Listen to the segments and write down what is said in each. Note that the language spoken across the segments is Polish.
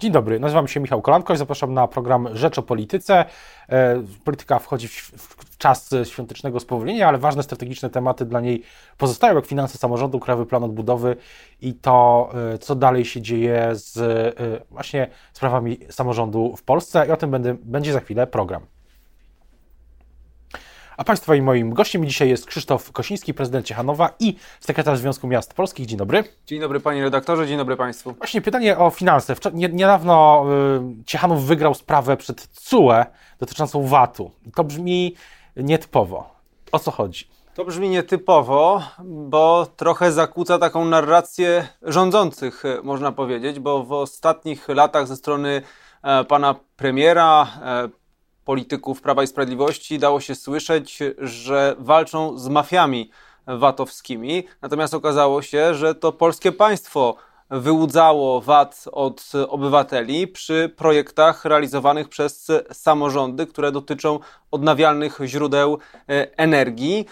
Dzień dobry, nazywam się Michał Kolanko i zapraszam na program Rzecz o Polityce. E, polityka wchodzi w, czas świątecznego spowolnienia, ale ważne strategiczne tematy dla niej pozostają, jak finanse samorządu, krajowy plan odbudowy i to, e, co dalej się dzieje z e, właśnie sprawami samorządu w Polsce i o tym będę, będzie za chwilę program. A Państwa i moim gościem dzisiaj jest Krzysztof Kosiński, prezydent Ciechanowa i sekretarz Związku Miast Polskich. Dzień dobry. Dzień dobry panie redaktorze, dzień dobry państwu. Właśnie pytanie o finanse. Niedawno y, Ciechanów wygrał sprawę przed CUE dotyczącą VAT-u. To brzmi nietypowo. O co chodzi? To brzmi nietypowo, bo trochę zakłóca taką narrację rządzących, można powiedzieć, bo w ostatnich latach ze strony e, pana premiera, e, polityków Prawa i Sprawiedliwości dało się słyszeć, że walczą z mafiami VAT-owskimi, natomiast okazało się, że to polskie państwo wyłudzało VAT od obywateli przy projektach realizowanych przez samorządy, które dotyczą odnawialnych źródeł e, energii.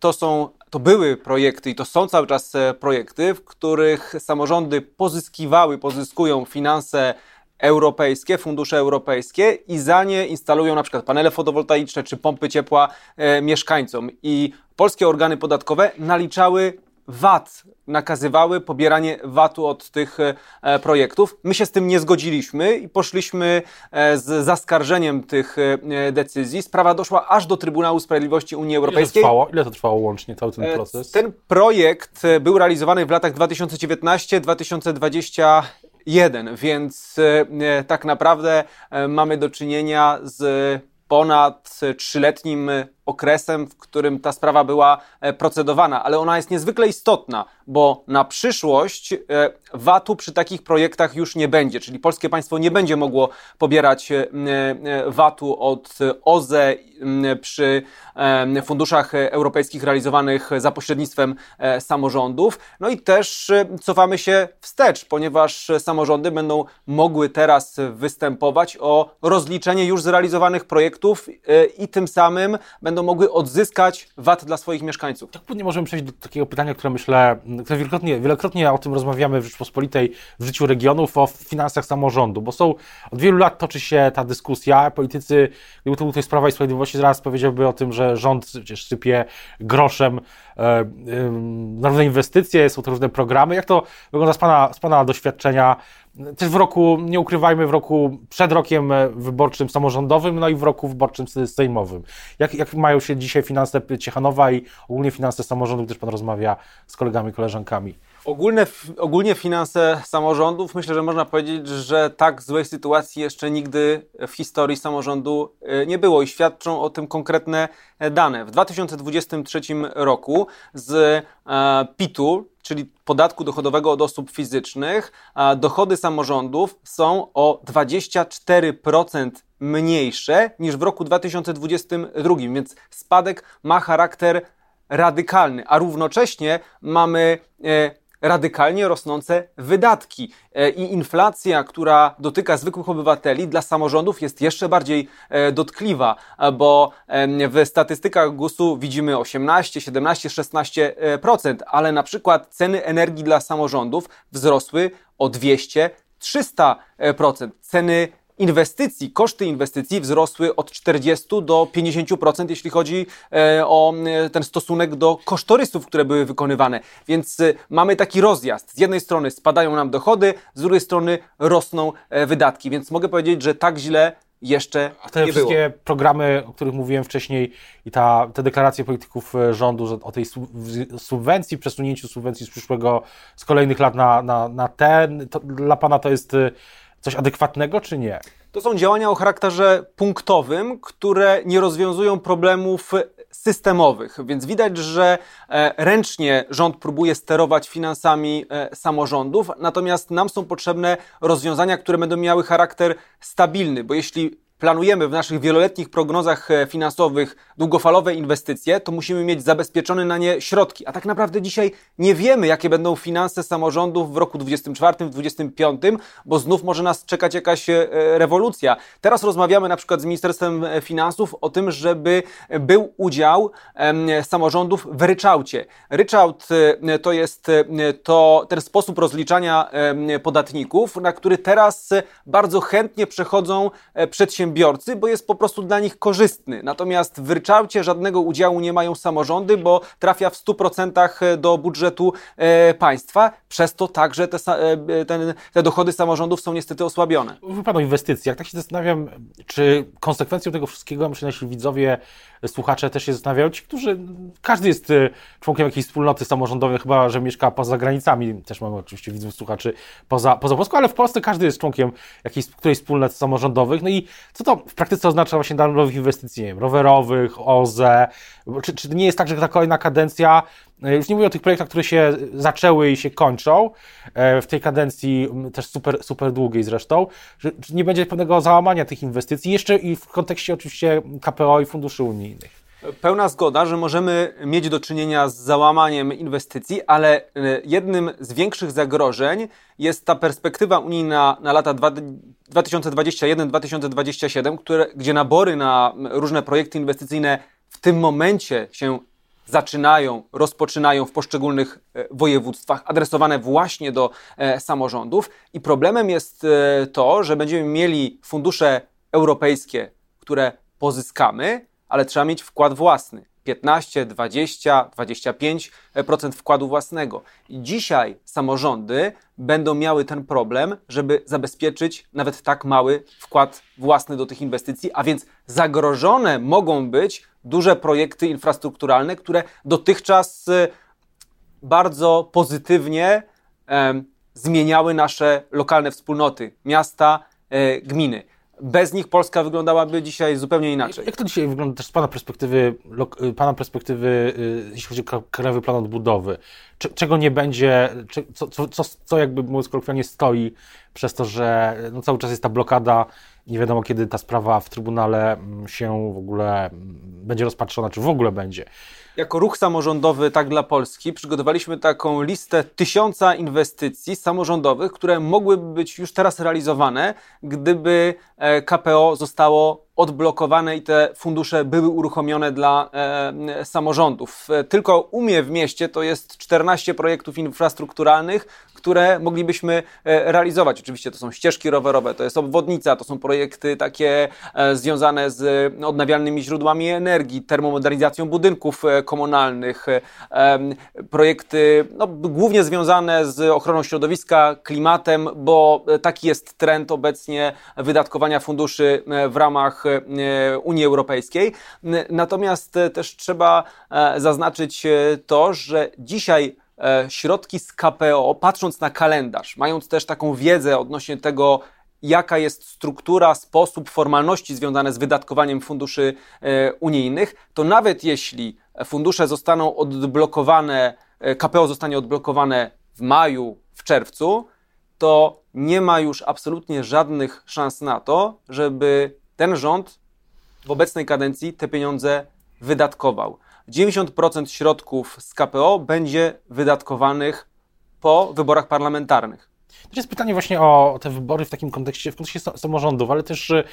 To są to były projekty i to są cały czas e, projekty, w których samorządy pozyskiwały, pozyskują finanse europejskie, fundusze europejskie i za nie instalują na przykład panele fotowoltaiczne czy pompy ciepła e, mieszkańcom. I polskie organy podatkowe naliczały VAT, nakazywały pobieranie VAT-u od tych e, projektów. My się z tym nie zgodziliśmy i poszliśmy e, z zaskarżeniem tych e, decyzji. Sprawa doszła aż do Trybunału Sprawiedliwości Unii Europejskiej. Ile to trwało, Ile to trwało łącznie cały ten e, proces? Ten projekt e, był realizowany w latach 2019-2020 jeden, więc e, tak naprawdę e, mamy do czynienia z ponad trzyletnim okresem, w którym ta sprawa była e, procedowana, ale ona jest niezwykle istotna, bo na przyszłość e, VAT-u przy takich projektach już nie będzie, czyli polskie państwo nie będzie mogło pobierać e, VAT-u od OZE przy funduszach europejskich realizowanych za pośrednictwem samorządów. No i też cofamy się wstecz, ponieważ samorządy będą mogły teraz występować o rozliczenie już zrealizowanych projektów i tym samym będą mogły odzyskać VAT dla swoich mieszkańców. Tak płynnie możemy przejść do takiego pytania, które myślę, które wielokrotnie, wielokrotnie o tym rozmawiamy w Rzeczpospolitej, w życiu regionów, o finansach samorządu, bo są, od wielu lat toczy się ta dyskusja, politycy, gdyby to był ktoś z Prawa i Sprawiedliwości, zaraz powiedziałby o tym, że rząd przecież sypie groszem na różne inwestycje, są to różne programy. Jak to wygląda z Pana, z pana doświadczenia też w roku, nie ukrywajmy, w roku przed rokiem wyborczym samorządowym, no i w roku wyborczym sejmowym. Jak, jak mają się dzisiaj finanse Ciechanowa i ogólnie finanse samorządu, gdyż Pan rozmawia z kolegami, koleżankami? Ogólne, ogólnie finanse samorządów, myślę, że można powiedzieć, że tak złej sytuacji jeszcze nigdy w historii samorządu e, nie było i świadczą o tym konkretne dane. W 2023 roku z e, PIT-u, czyli podatku dochodowego od osób fizycznych, dochody samorządów są o 24% mniejsze niż w roku 2022, więc spadek ma charakter radykalny, a równocześnie mamy e, radykalnie rosnące wydatki. E, I inflacja, która dotyka zwykłych obywateli, dla samorządów jest jeszcze bardziej e, dotkliwa, e, bo w statystykach GUS-u widzimy 18, 17, 16%, ale na przykład ceny energii dla samorządów wzrosły o 200, 300%. Ceny inwestycji, koszty inwestycji wzrosły od 40 do 50%, jeśli chodzi e, o e, ten stosunek do kosztorysów, które były wykonywane. Więc e, mamy taki rozjazd. Z jednej strony spadają nam dochody, z drugiej strony rosną wydatki. Więc mogę powiedzieć, że tak źle jeszcze A te wszystkie było. programy, o których mówiłem wcześniej i ta, te deklaracje polityków rządu że o tej subwencji, przesunięciu subwencji z przyszłego, z kolejnych lat na, na, na ten, to dla Pana to jest coś adekwatnego, czy nie? To są działania o charakterze punktowym, które nie rozwiązują problemów systemowych, więc widać, że e, ręcznie rząd próbuje sterować finansami e, samorządów, natomiast nam są potrzebne rozwiązania, które będą miały charakter stabilny, bo jeśli planujemy w naszych wieloletnich prognozach e, finansowych długofalowe inwestycje, to musimy mieć zabezpieczone na nie środki. A tak naprawdę dzisiaj nie wiemy, jakie będą finanse samorządów w roku 2024, w 2025, bo znów może nas czekać jakaś e, rewolucja. Teraz rozmawiamy na przykład z Ministerstwem Finansów o tym, żeby był udział samorządów w ryczałcie. Ryczałt e, to jest to ten sposób rozliczania podatników, na który teraz bardzo chętnie przechodzą przedsiębiorcy przedsiębiorcy, bo jest po prostu dla nich korzystny. Natomiast w ryczałcie żadnego udziału nie mają samorządy, bo trafia w 100% do budżetu e, państwa. Przez to także te, e, ten, te dochody samorządów są niestety osłabione. Mówi Pan. Tak się zastanawiam, czy konsekwencją tego wszystkiego, myślę, nasi widzowie, słuchacze też się zastanawiają, ci, którzy, każdy jest e, członkiem jakiejś wspólnoty samorządowej, chyba, że mieszka poza granicami. Też mamy oczywiście widzów, słuchaczy poza, poza Polską, ale w Polsce każdy jest członkiem jakiejś którejś wspólnot samorządowych. No i co to w praktyce oznacza właśnie dla nowych inwestycji, nie wiem, rowerowych, OZE? Czy, czy nie jest tak, że ta kolejna kadencja, e, już nie mówię o tych projektach, które się zaczęły i się kończą e, w tej kadencji, też super, super długiej zresztą, że nie będzie pewnego załamania tych inwestycji, jeszcze i w kontekście oczywiście KPO i funduszy unijnych? Pełna zgoda, że możemy mieć do czynienia z załamaniem inwestycji, ale e, jednym z większych zagrożeń jest ta perspektywa unijna na lata 2021-2027, gdzie nabory na różne projekty inwestycyjne w tym momencie się zaczynają, rozpoczynają w poszczególnych e, województwach, adresowane właśnie do e, samorządów. I problemem jest to, że będziemy mieli fundusze europejskie, które pozyskamy, ale trzeba mieć wkład własny. 15, 20, 25% wkładu własnego. I dzisiaj samorządy będą miały ten problem, żeby zabezpieczyć nawet tak mały wkład własny do tych inwestycji, a więc zagrożone mogą być duże projekty infrastrukturalne, które dotychczas y, bardzo pozytywnie e, zmieniały nasze lokalne wspólnoty, miasta, e, gminy. Bez nich Polska wyglądałaby dzisiaj zupełnie inaczej. Jak to dzisiaj wygląda też z Pana perspektywy, y, pana perspektywy y, jeśli chodzi o Krajowy Plan Odbudowy? czego nie będzie, co, co, co, co jakby mówiąc kolokwialnie stoi przez to, że no cały czas jest ta blokada, nie wiadomo kiedy ta sprawa w Trybunale mm, się w ogóle mm, będzie rozpatrzona, czy w ogóle będzie. Jako ruch samorządowy Tak dla Polski przygotowaliśmy taką listę tysiąca inwestycji samorządowych, które mogłyby być już teraz realizowane, gdyby e, KPO zostało odblokowane i te fundusze były uruchomione dla e, samorządów. Tylko u mnie w mieście to jest 14 projektów infrastrukturalnych, które moglibyśmy e, realizować. Oczywiście to są ścieżki rowerowe, to jest obwodnica, to są projekty takie e, związane z odnawialnymi źródłami energii, termomodernizacją budynków e, komunalnych, projekty no, głównie związane z ochroną środowiska, klimatem, bo taki jest trend obecnie wydatkowania funduszy w ramach Unii Europejskiej. Natomiast też trzeba zaznaczyć to, że dzisiaj E, środki z KPO, patrząc na kalendarz, mając też taką wiedzę odnośnie tego, jaka jest struktura, sposób, formalności związane z wydatkowaniem funduszy e, unijnych, to nawet jeśli fundusze zostaną odblokowane, e, KPO zostanie odblokowane w maju, w czerwcu, to nie ma już absolutnie żadnych szans na to, żeby ten rząd w obecnej kadencji te pieniądze wydatkował. 90% środków z KPO będzie wydatkowanych po wyborach parlamentarnych. To jest pytanie właśnie o te wybory w takim kontekście, w kontekście samorządów, ale też e,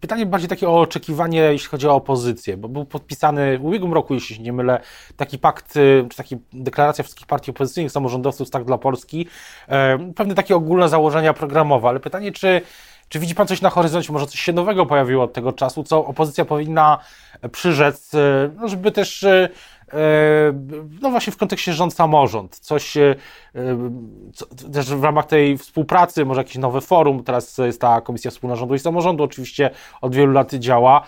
pytanie bardziej takie o oczekiwanie, jeśli chodzi o opozycję, bo był podpisany w ubiegłym roku, jeśli się nie mylę, taki pakt, e, czy taki deklaracja wszystkich partii opozycyjnych, samorządowców, tak dla Polski, e, pewne takie ogólne założenia programowe, ale pytanie, czy czy widzi Pan coś na horyzoncie, może coś się nowego pojawiło od tego czasu, co opozycja powinna przyrzec, e, no żeby też, e, e, no właśnie w kontekście rząd-samorząd, coś co, też w ramach tej współpracy, może jakieś nowe forum, teraz jest ta Komisja Wspólna Rządu i Samorządu, oczywiście od wielu lat działa.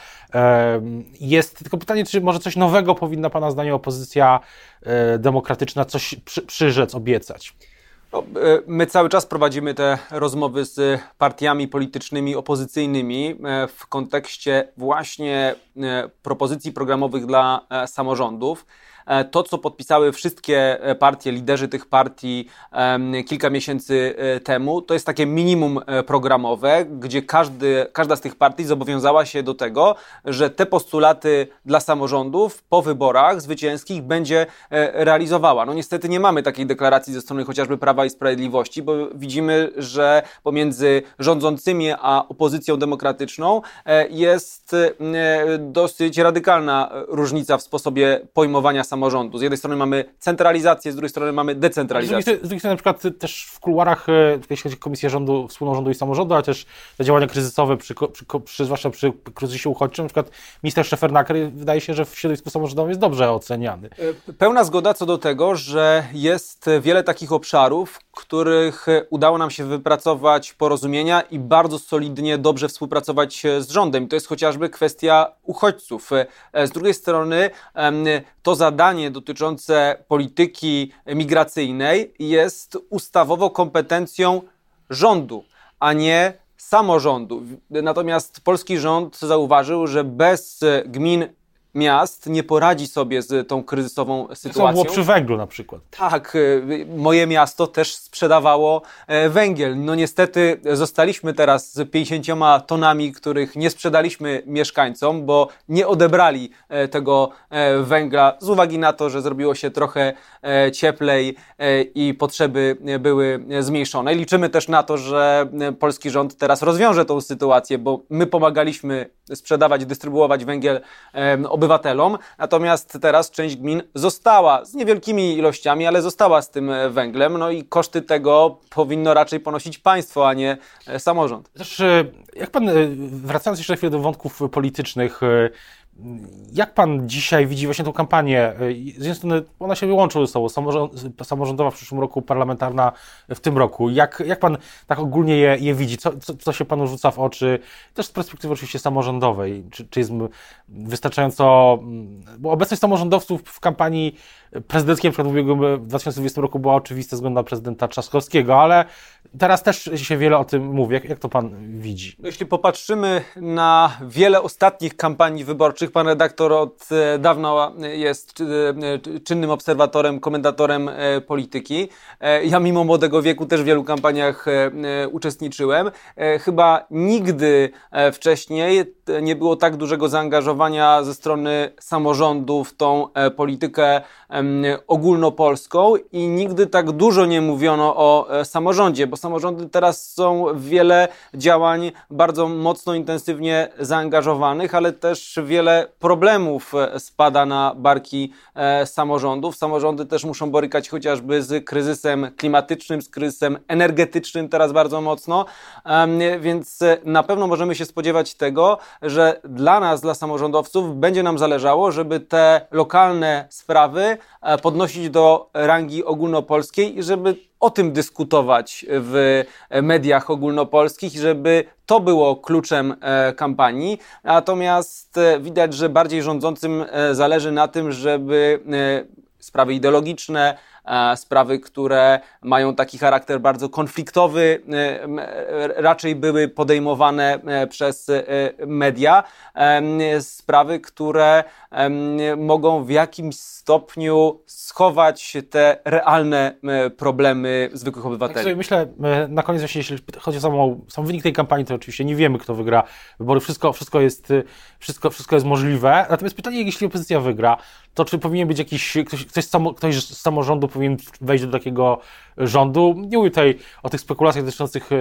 Jest tylko pytanie, czy może coś nowego powinna Pana zdaniem opozycja demokratyczna coś przy, przyrzec, obiecać? No, e, my cały czas prowadzimy te rozmowy z partiami politycznymi opozycyjnymi e, w kontekście właśnie e, propozycji programowych dla samorządów. To, co podpisały wszystkie partie, liderzy tych partii kilka miesięcy temu, to jest takie minimum programowe, gdzie każdy, każda z tych partii zobowiązała się do tego, że te postulaty dla samorządów po wyborach zwycięskich będzie realizowała. No niestety nie mamy takiej deklaracji ze strony chociażby Prawa i Sprawiedliwości, bo widzimy, że pomiędzy rządzącymi a opozycją demokratyczną e, jest e, dosyć radykalna różnica w sposobie pojmowania samorządu. Z jednej strony mamy centralizację, z drugiej strony mamy decentralizację. Z drugiej strony na przykład też w kuluarach, e, jeśli chodzi o Komisję Rządu, Wspólną Rządu i Samorządu, ale też te działania kryzysowe, przy, przy, przy, zwłaszcza przy kryzysie uchodźczym, na przykład minister Szefernaker wydaje się, że w środowisku samorządowym jest dobrze oceniany. Pełna zgoda co do tego, że jest wiele takich obszarów, których udało nam się wypracować porozumienia i bardzo solidnie, dobrze współpracować z rządem. I to jest chociażby kwestia uchodźców. Z drugiej strony, to zadanie dotyczące polityki migracyjnej jest ustawowo kompetencją rządu, a nie samorządu. Natomiast polski rząd zauważył, że bez gmin miast nie poradzi sobie z tą kryzysową sytuacją. To było przy węglu na przykład. Tak, y, moje miasto też sprzedawało e, węgiel. No niestety zostaliśmy teraz z 50 tonami, których nie sprzedaliśmy mieszkańcom, bo nie odebrali e, tego e, węgla z uwagi na to, że zrobiło się trochę cieplej i potrzeby były zmniejszone. Liczymy też na to, że polski rząd teraz rozwiąże tą sytuację, bo my pomagaliśmy sprzedawać, dystrybuować węgiel obywatelom, natomiast teraz część gmin została z niewielkimi ilościami, ale została z tym e, węglem, no i koszty tego powinno raczej ponosić państwo, a nie e, samorząd. Też, jak pan, e, wracając jeszcze chwilę do wątków politycznych, jak pan dzisiaj widzi właśnie tą kampanię? Z jednej strony ona się łączy ze sobą, samorządowa w przyszłym roku, parlamentarna w tym roku. Jak, jak pan tak ogólnie je, je widzi? Co, co, co, się panu rzuca w oczy? Też z perspektywy oczywiście samorządowej. Czy, czy jest wystarczająco... Bo obecność samorządowców w kampanii prezydenckiej, na przykład w ubiegłym 2020 roku była oczywista względu na prezydenta Trzaskowskiego, ale teraz też się wiele o tym mówi. Jak, jak to pan widzi? Jeśli popatrzymy na wiele ostatnich kampanii wyborczych, pan redaktor od e, dawna jest e, czynnym obserwatorem, komentatorem e, polityki. Ja mimo młodego wieku też w wielu kampaniach uczestniczyłem. Chyba nigdy wcześniej nie było tak dużego zaangażowania ze strony samorządu w tą politykę ogólnopolską i nigdy tak dużo nie mówiono o samorządzie, bo samorządy teraz są wiele działań bardzo mocno, intensywnie zaangażowanych, ale też wiele problemów e, spada na barki e, samorządów. Samorządy też muszą borykać chociażby z kryzysem klimatycznym, z kryzysem energetycznym teraz bardzo mocno, więc e, na pewno możemy się spodziewać tego, że dla nas, dla samorządowców będzie nam zależało, żeby te lokalne sprawy podnosić do rangi ogólnopolskiej i żeby o tym dyskutować w mediach ogólnopolskich, żeby to było kluczem e, kampanii. Natomiast e, widać, że bardziej rządzącym e, zależy na tym, żeby sprawy ideologiczne, sprawy, które mają taki charakter bardzo konfliktowy, raczej były podejmowane przez media. Sprawy, które mogą w jakimś stopniu schować te realne problemy zwykłych obywateli. Tak myślę, na koniec właśnie, jeśli chodzi o samą, sam wynik tej kampanii, to oczywiście nie wiemy, kto wygra wybory. Wszystko, wszystko, jest, wszystko, wszystko jest możliwe. Natomiast pytanie, jeśli opozycja wygra, to czy powinien być jakiś, ktoś, ktoś, ktoś z samorządu powinien wejść do takiego rządu? Nie mówię tutaj o tych spekulacjach dotyczących e,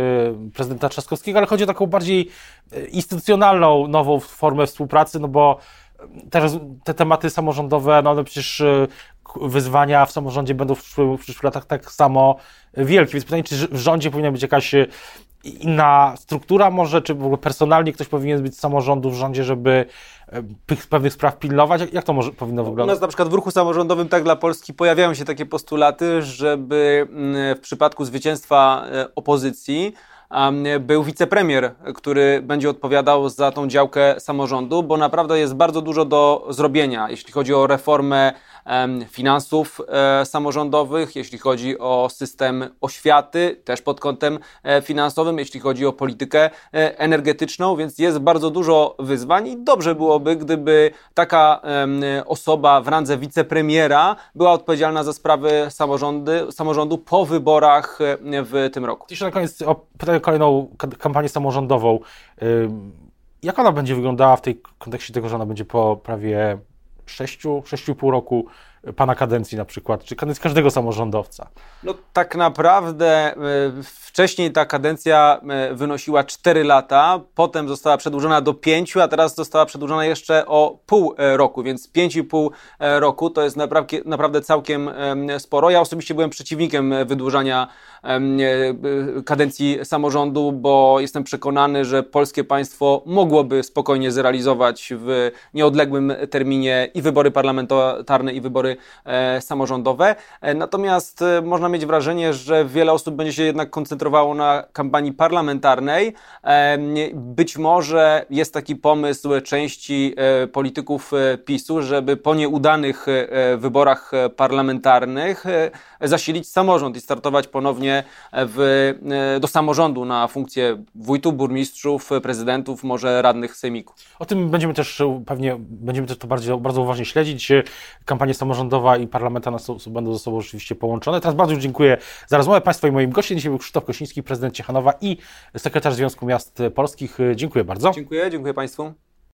prezydenta Trzaskowskiego, ale chodzi o taką bardziej e, instytucjonalną, nową formę współpracy, no bo teraz te tematy samorządowe, no, no przecież e, wyzwania w samorządzie będą w w przyszłych latach tak samo wielkie. Więc pytanie, czy w rządzie powinna być jakaś inna struktura może, czy w ogóle personalnie ktoś powinien być z samorządu w rządzie, żeby pewnych spraw pilnować? Jak to może, powinno wyglądać? U nas na przykład w ruchu samorządowym, tak dla Polski, pojawiają się takie postulaty, żeby mm, w przypadku zwycięstwa e, opozycji był wicepremier, który będzie odpowiadał za tą działkę samorządu, bo naprawdę jest bardzo dużo do zrobienia, jeśli chodzi o reformę finansów e, samorządowych, jeśli chodzi o system oświaty, też pod kątem e, finansowym, jeśli chodzi o politykę energetyczną, więc jest bardzo dużo wyzwań i dobrze byłoby, gdyby taka osoba w randze wicepremiera była odpowiedzialna za sprawy samorządy, samorządu po wyborach w tym roku. Jeszcze na koniec o kolejną kampanię samorządową. Jak ona będzie wyglądała w tej kontekście tego, że ona będzie po prawie 6, 6,5 roku pana kadencji na przykład, czy kadencji każdego samorządowca? No tak naprawdę y, wcześniej ta kadencja y, wynosiła 4 lata, potem została przedłużona do 5, a teraz została przedłużona jeszcze o pół e, roku, więc 5,5 e, roku to jest naprawdę, naprawdę całkiem sporo. Ja osobiście byłem przeciwnikiem wydłużania e, kadencji samorządu, bo jestem przekonany, że polskie państwo mogłoby spokojnie zrealizować w nieodległym terminie i wybory parlamentarne, i wybory E, samorządowe. E, natomiast e, można mieć wrażenie, że wiele osób będzie się jednak koncentrowało na kampanii parlamentarnej. Być może jest taki pomysł części polityków PiSu, żeby po nieudanych wyborach parlamentarnych zasilić samorząd i startować ponownie w, do samorządu na funkcję wójtów, burmistrzów, prezydentów, może radnych sejmiku. O tym będziemy też pewnie będziemy też to bardzo, uważnie śledzić. Kampanię samorządową samorządowa i parlamentarna będą ze sobą rzeczywiście połączone. Teraz bardzo dziękuję za rozmowę Państwa i moim gościem. Dzisiaj był Krzysztof Kosiński, prezydent Ciechanowa i sekretarz Związku Miast Polskich. Dziękuję bardzo. Dziękuję, dziękuję Państwu.